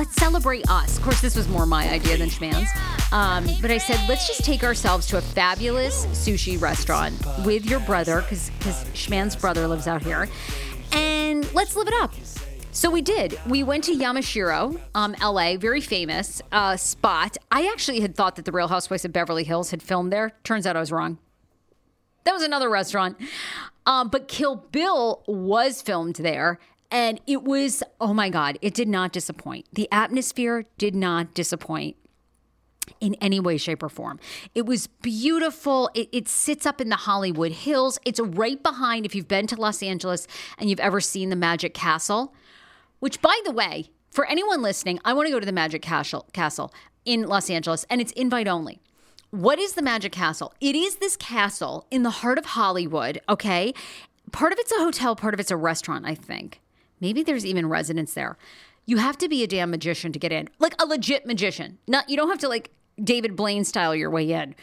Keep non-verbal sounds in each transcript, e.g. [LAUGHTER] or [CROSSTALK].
Let's celebrate us. Of course, this was more my idea than Schman's. Um, but I said let's just take ourselves to a fabulous sushi restaurant with your brother, because Schman's brother lives out here, and let's live it up. So we did. We went to Yamashiro, um, LA, very famous uh, spot. I actually had thought that the Real Housewives of Beverly Hills had filmed there. Turns out I was wrong. That was another restaurant. Um, but Kill Bill was filmed there. And it was, oh my God, it did not disappoint. The atmosphere did not disappoint in any way, shape, or form. It was beautiful. It, it, sits up in the Hollywood Hills. It's right behind, if you've been to Los Angeles and you've ever seen the Magic Castle, which, by the way, for anyone listening, I want to go to the Magic Castle, Castle in Los Angeles, and it's invite only. What is the Magic Castle? It is this castle in the heart of Hollywood, okay? Part of it's a hotel, part of it's a restaurant, I think. Maybe there's even residents there. You have to be a damn magician to get in. Like a legit magician. Not you don't have to like David Blaine style your way in.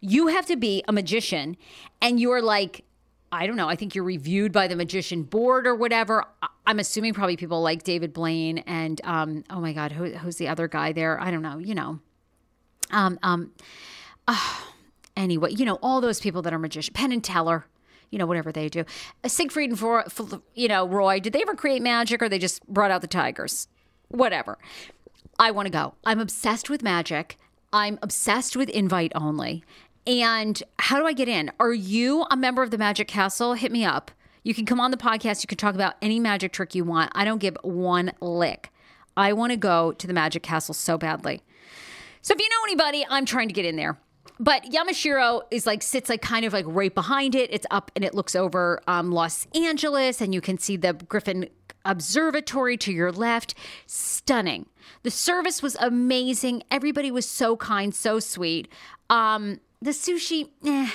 You have to be a magician and you're like I don't know. I think you're reviewed by the magician board or whatever. I'm assuming probably people like David Blaine and um, oh my God, who, who's the other guy there? I don't know. You know, um, um, uh, [SIGHS] anyway, you know all those people that are magicians. Penn and Teller, you know whatever they do. Uh, Siegfried and for, you know Roy, did they ever create magic or they just brought out the tigers? Whatever. I want to go. I'm obsessed with magic. I'm obsessed with invite only. And how do I get in? Are you a member of the Magic Castle? Hit me up. You can come on the podcast. You can talk about any magic trick you want. I don't give one lick. I want to go to the Magic Castle so badly. So if you know anybody, I'm trying to get in there. But Yamashiro is like sits like kind of like right behind it. It's up and it looks over um, Los Angeles, and you can see the Griffith Observatory to your left. Stunning. The service was amazing. Everybody was so kind, so sweet. Um, the sushi, eh,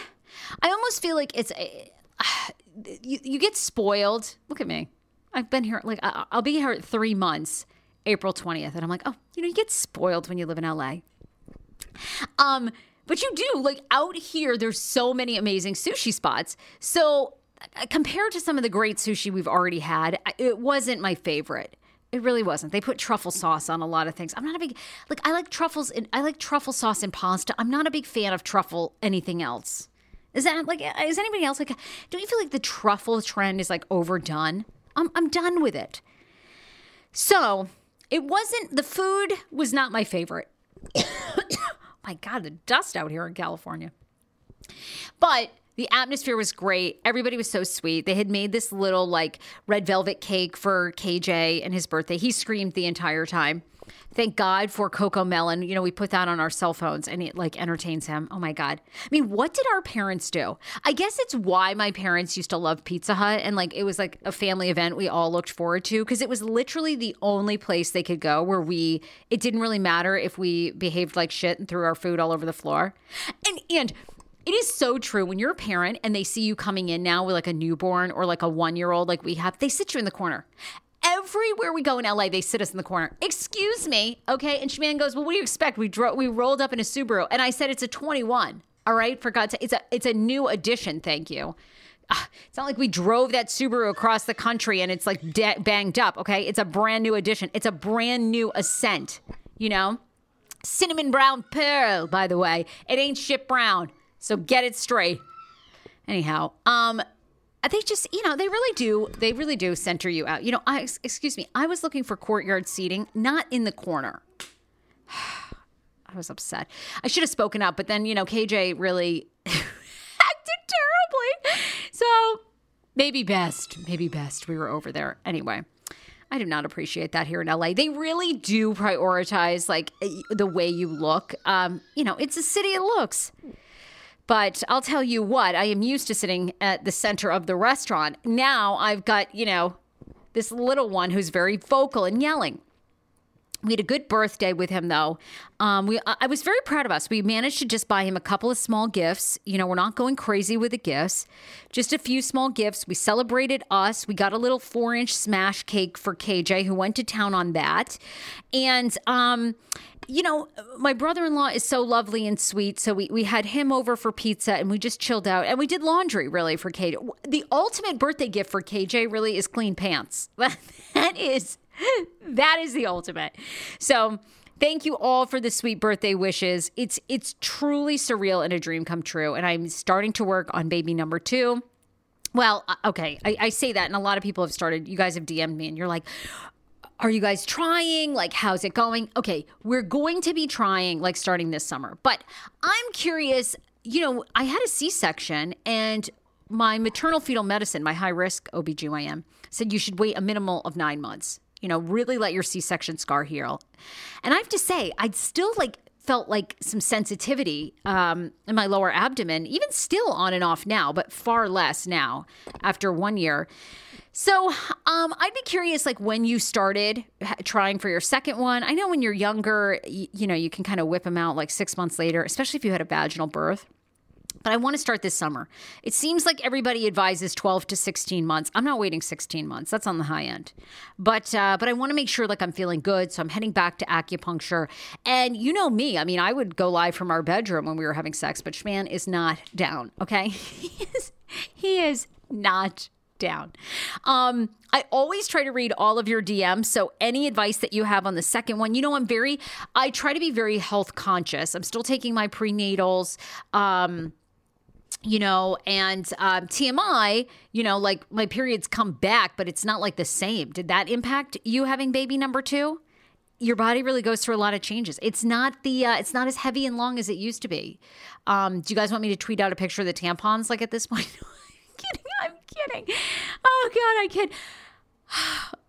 I almost feel like it's. Uh, [SIGHS] you, you get spoiled. Look at me. I've been here, like, I'll be here three months, April 20th. And I'm like, oh, you know, you get spoiled when you live in LA. Um, but you do, like, out here, there's so many amazing sushi spots. So, uh, compared to some of the great sushi we've already had, it wasn't my favorite. It really wasn't. They put truffle sauce on a lot of things. I'm not a big like I like truffles and I like truffle sauce in pasta. I'm not a big fan of truffle anything else. Is that like is anybody else like don't you feel like the truffle trend is like overdone? I'm I'm done with it. So, it wasn't the food was not my favorite. My god, the dust out here in California. But the atmosphere was great. Everybody was so sweet. They had made this little like red velvet cake for KJ and his birthday. He screamed the entire time. Thank God for CoComelon. You know, we put that on our cell phones and it like entertains him. Oh my God. I mean, what did our parents do? I guess it's why my parents used to love Pizza Hut and like it was like a family event we all looked forward to because it was literally the only place they could go where we, it didn't really matter if we behaved like shit and threw our food all over the floor. And, and, it is so true when you're a parent and they see you coming in now with like a newborn or like a one year old, like we have, they sit you in the corner everywhere we go in LA, they sit us in the corner. Excuse me, okay? And Schman goes, "Well, what do you expect? We drove, we rolled up in a Subaru." And I said, "It's a 21." All right, for God's sake, it's a it's a new addition. Thank you. Uh, it's not like we drove that Subaru across the country and it's like de- banged up. Okay, it's a brand new addition. It's a brand new Ascent. You know, cinnamon brown pearl. By the way, it ain't shit brown. So get it straight. Anyhow, um, they just you know they really do they really do center you out you know i excuse me i was looking for courtyard seating not in the corner [SIGHS] i was upset i should have spoken up but then you know kj really [LAUGHS] acted terribly so maybe best maybe best we were over there anyway I do not appreciate that here in LA. They really do prioritize like the way you look. Um, you know, it's a city of looks. But I'll tell you what, I am used to sitting at the center of the restaurant. Now I've got, you know, this little one who's very vocal and yelling. We had a good birthday with him, though. Um, we I was very proud of us. We managed to just buy him a couple of small gifts. You know, we're not going crazy with the gifts, just a few small gifts. We celebrated us. We got a little four inch smash cake for KJ, who went to town on that, and um, you know, my brother in law is so lovely and sweet. So we, we had him over for pizza and we just chilled out and we did laundry really for KJ. The ultimate birthday gift for KJ really is clean pants. [LAUGHS] that is [LAUGHS] that is the ultimate. So thank you all for the sweet birthday wishes. It's it's truly surreal and a dream come true. And I'm starting to work on baby number two. Well, uh, okay, I, I say that, and a lot of people have started. You guys have DM'd me, and you're like, are you guys trying? Like, how's it going? Okay, we're going to be trying, like, starting this summer. But I'm curious, you know, I had a C section and my maternal fetal medicine, my high risk OBGYN, said you should wait a minimal of nine months. You know, really let your C section scar heal. And I have to say, I'd still like felt like some sensitivity um, in my lower abdomen, even still on and off now, but far less now after one year. So, um, I'd be curious, like when you started trying for your second one. I know when you're younger, you, you know, you can kind of whip them out like six months later, especially if you had a vaginal birth. But I want to start this summer. It seems like everybody advises 12 to 16 months. I'm not waiting 16 months. That's on the high end. But uh, but I want to make sure like I'm feeling good, so I'm heading back to acupuncture. And you know me. I mean, I would go live from our bedroom when we were having sex, but Schman is not down. Okay, [LAUGHS] he is he is not down. Um, I always try to read all of your DMs. So any advice that you have on the second one, you know, I'm very, I try to be very health conscious. I'm still taking my prenatals. Um, you know, and um, TMI, you know, like my periods come back, but it's not like the same. Did that impact you having baby number two? Your body really goes through a lot of changes. It's not the, uh, it's not as heavy and long as it used to be. Um, do you guys want me to tweet out a picture of the tampons like at this [LAUGHS] point? I'm kidding. I'm kidding. Oh God, I kid. [SIGHS]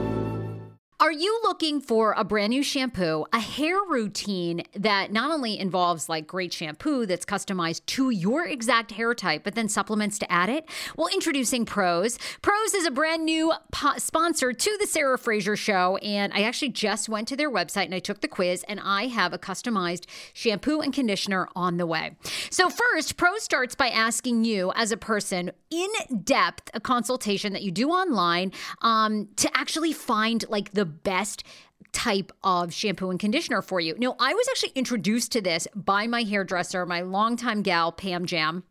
Are you looking for a brand new shampoo, a hair routine that not only involves like great shampoo that's customized to your exact hair type, but then supplements to add it? Well, introducing Prose. Prose is a brand new po- sponsor to the Sarah Fraser Show, and I actually just went to their website and I took the quiz, and I have a customized shampoo and conditioner on the way. So, first, Prose starts by asking you as a person in depth a consultation that you do online um, to actually find like the best type of shampoo and conditioner for you. Now, I was actually introduced to this by my hairdresser, my longtime gal, Pam Jam.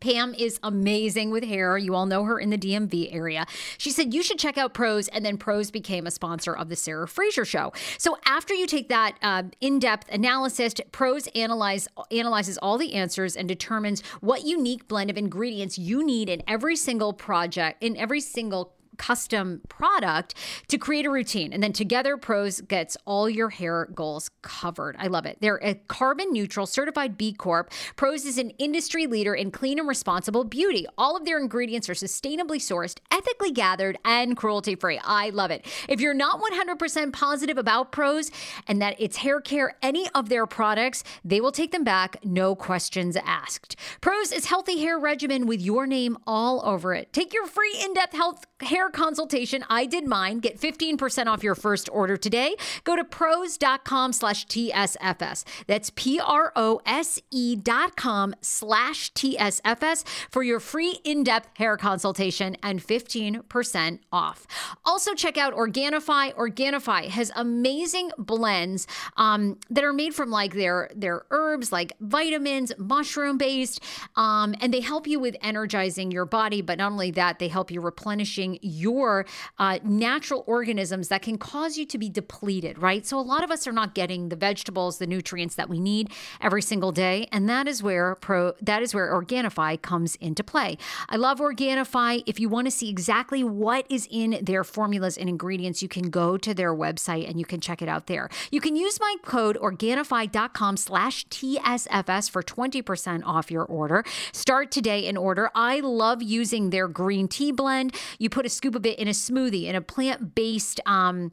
Pam is amazing with hair. You all know her in the DMV area. She said you should check out Prose, and then Prose became a sponsor of the Sarah Fraser Show. So after you take that uh, in-depth analysis, Prose analyze analyzes all the answers and determines what unique blend of ingredients you need in every single project, in every single custom product to create a routine. And then together, Prose gets all your hair goals covered. I love it. They're a carbon neutral certified B Corp. Prose is an industry leader in clean and responsible beauty. All of their ingredients are sustainably sourced, ethically gathered, and cruelty free. I love it. If you're not 100% positive about Prose and that it's hair care, any of their products, they will take them back, no questions asked. Prose is healthy hair regimen with your name all over it. Take your free in-depth health hair consultation. I did mine. Get 15% off your first order today. Go to prose.com slash TSFS. That's P-R-O-S-E dot com slash TSFS for your free in-depth hair consultation and 15% off. Also check out Organifi. Organifi has amazing blends um, that are made from like their, their herbs, like vitamins, mushroom based, um, and they help you with energizing your body. But not only that, they help you replenishing your uh, natural organisms that can cause you to be depleted, right? So a lot of us are not getting the vegetables, the nutrients that we need every single day, and that is where pro that is where Organifi comes into play. I love Organifi. If you want to see exactly what is in their formulas and ingredients, you can go to their website and you can check it out there. You can use my code Organifi.com slash TSFS for 20% off your order. Start today and order. I love using their green tea blend. You put a scoop of it in a smoothie, in a plant based um,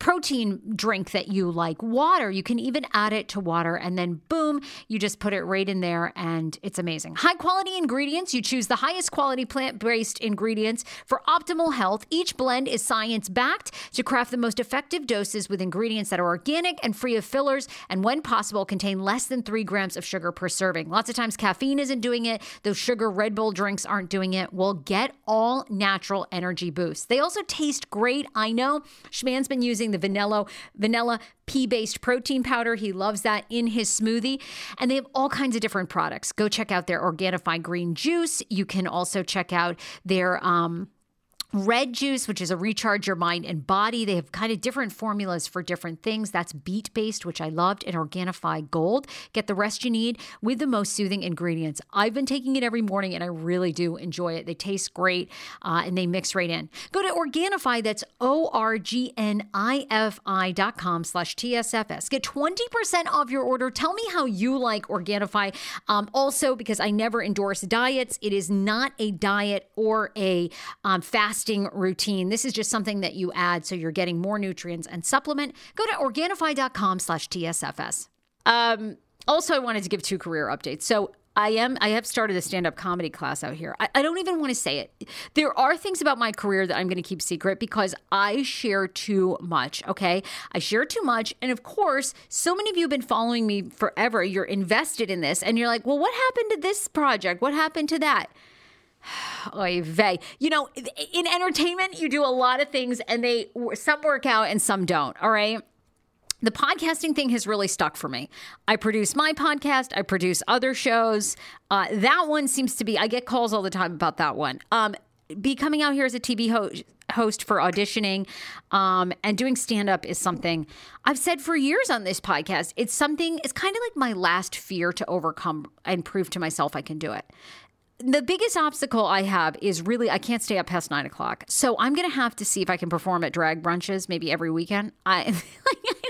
protein drink that you like, water. You can even add it to water and then boom, you just put it right in there and it's amazing. High quality ingredients. You choose the highest quality plant based ingredients for optimal health. Each blend is science backed to craft the most effective doses with ingredients that are organic and free of fillers and, when possible, contain less than three grams of sugar per serving. Lots of times caffeine isn't doing it, those sugar Red Bull drinks aren't doing it. Well, get all natural energy boosts. They also taste great. I know Schman's been using the vanilla vanilla pea-based protein powder. He loves that in his smoothie. And they have all kinds of different products. Go check out their Organifi green juice. You can also check out their um Red juice, which is a recharge your mind and body. They have kind of different formulas for different things. That's beet based, which I loved, and Organifi Gold. Get the rest you need with the most soothing ingredients. I've been taking it every morning and I really do enjoy it. They taste great uh, and they mix right in. Go to Organifi, that's O R G N I F I dot com slash TSFS. Get 20% off your order. Tell me how you like Organifi. Um, also, because I never endorse diets, it is not a diet or a um, fast fasting routine. This is just something that you add so you're getting more nutrients and supplement. Go to Organifi.com slash TSFS. Um, also, I wanted to give two career updates. So I am I have started a stand-up comedy class out here. I, I don't even want to say it. There are things about my career that I'm gonna keep secret because I share too much. Okay. I share too much. And of course, so many of you have been following me forever. You're invested in this and you're like, well, what happened to this project? What happened to that? Oy vey. You know, in entertainment, you do a lot of things and they some work out and some don't. All right. The podcasting thing has really stuck for me. I produce my podcast, I produce other shows. Uh, that one seems to be, I get calls all the time about that one. Um, be coming out here as a TV host host for auditioning um, and doing stand up is something I've said for years on this podcast. It's something, it's kind of like my last fear to overcome and prove to myself I can do it the biggest obstacle I have is really I can't stay up past nine o'clock. So I'm gonna have to see if I can perform at drag brunches maybe every weekend. I,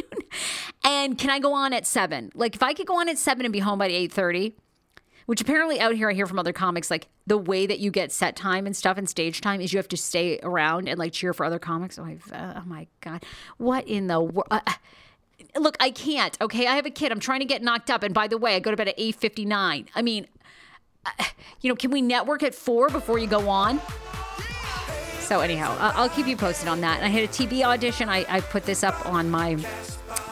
[LAUGHS] and can I go on at seven? Like if I could go on at seven and be home by eight thirty, which apparently out here I hear from other comics like the way that you get set time and stuff and stage time is you have to stay around and like cheer for other comics. Oh, uh, oh my god, what in the world? Uh, look, I can't. Okay, I have a kid. I'm trying to get knocked up, and by the way, I go to bed at eight fifty nine. I mean, uh, you know, can we network at four before you go on? So anyhow, I'll keep you posted on that. And I had a TV audition. I, I put this up on my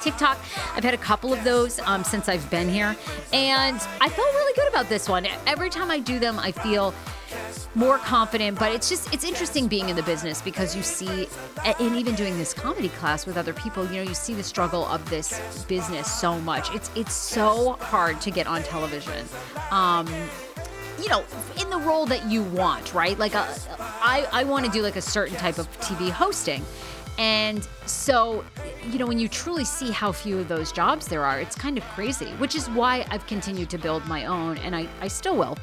TikTok. I've had a couple of those um, since I've been here, and I felt really good about this one. Every time I do them, I feel more confident but it's just it's interesting being in the business because you see and even doing this comedy class with other people you know you see the struggle of this business so much it's it's so hard to get on television um you know, in the role that you want, right? Like, a, I, I want to do like a certain type of TV hosting. And so, you know, when you truly see how few of those jobs there are, it's kind of crazy, which is why I've continued to build my own, and I, I still will.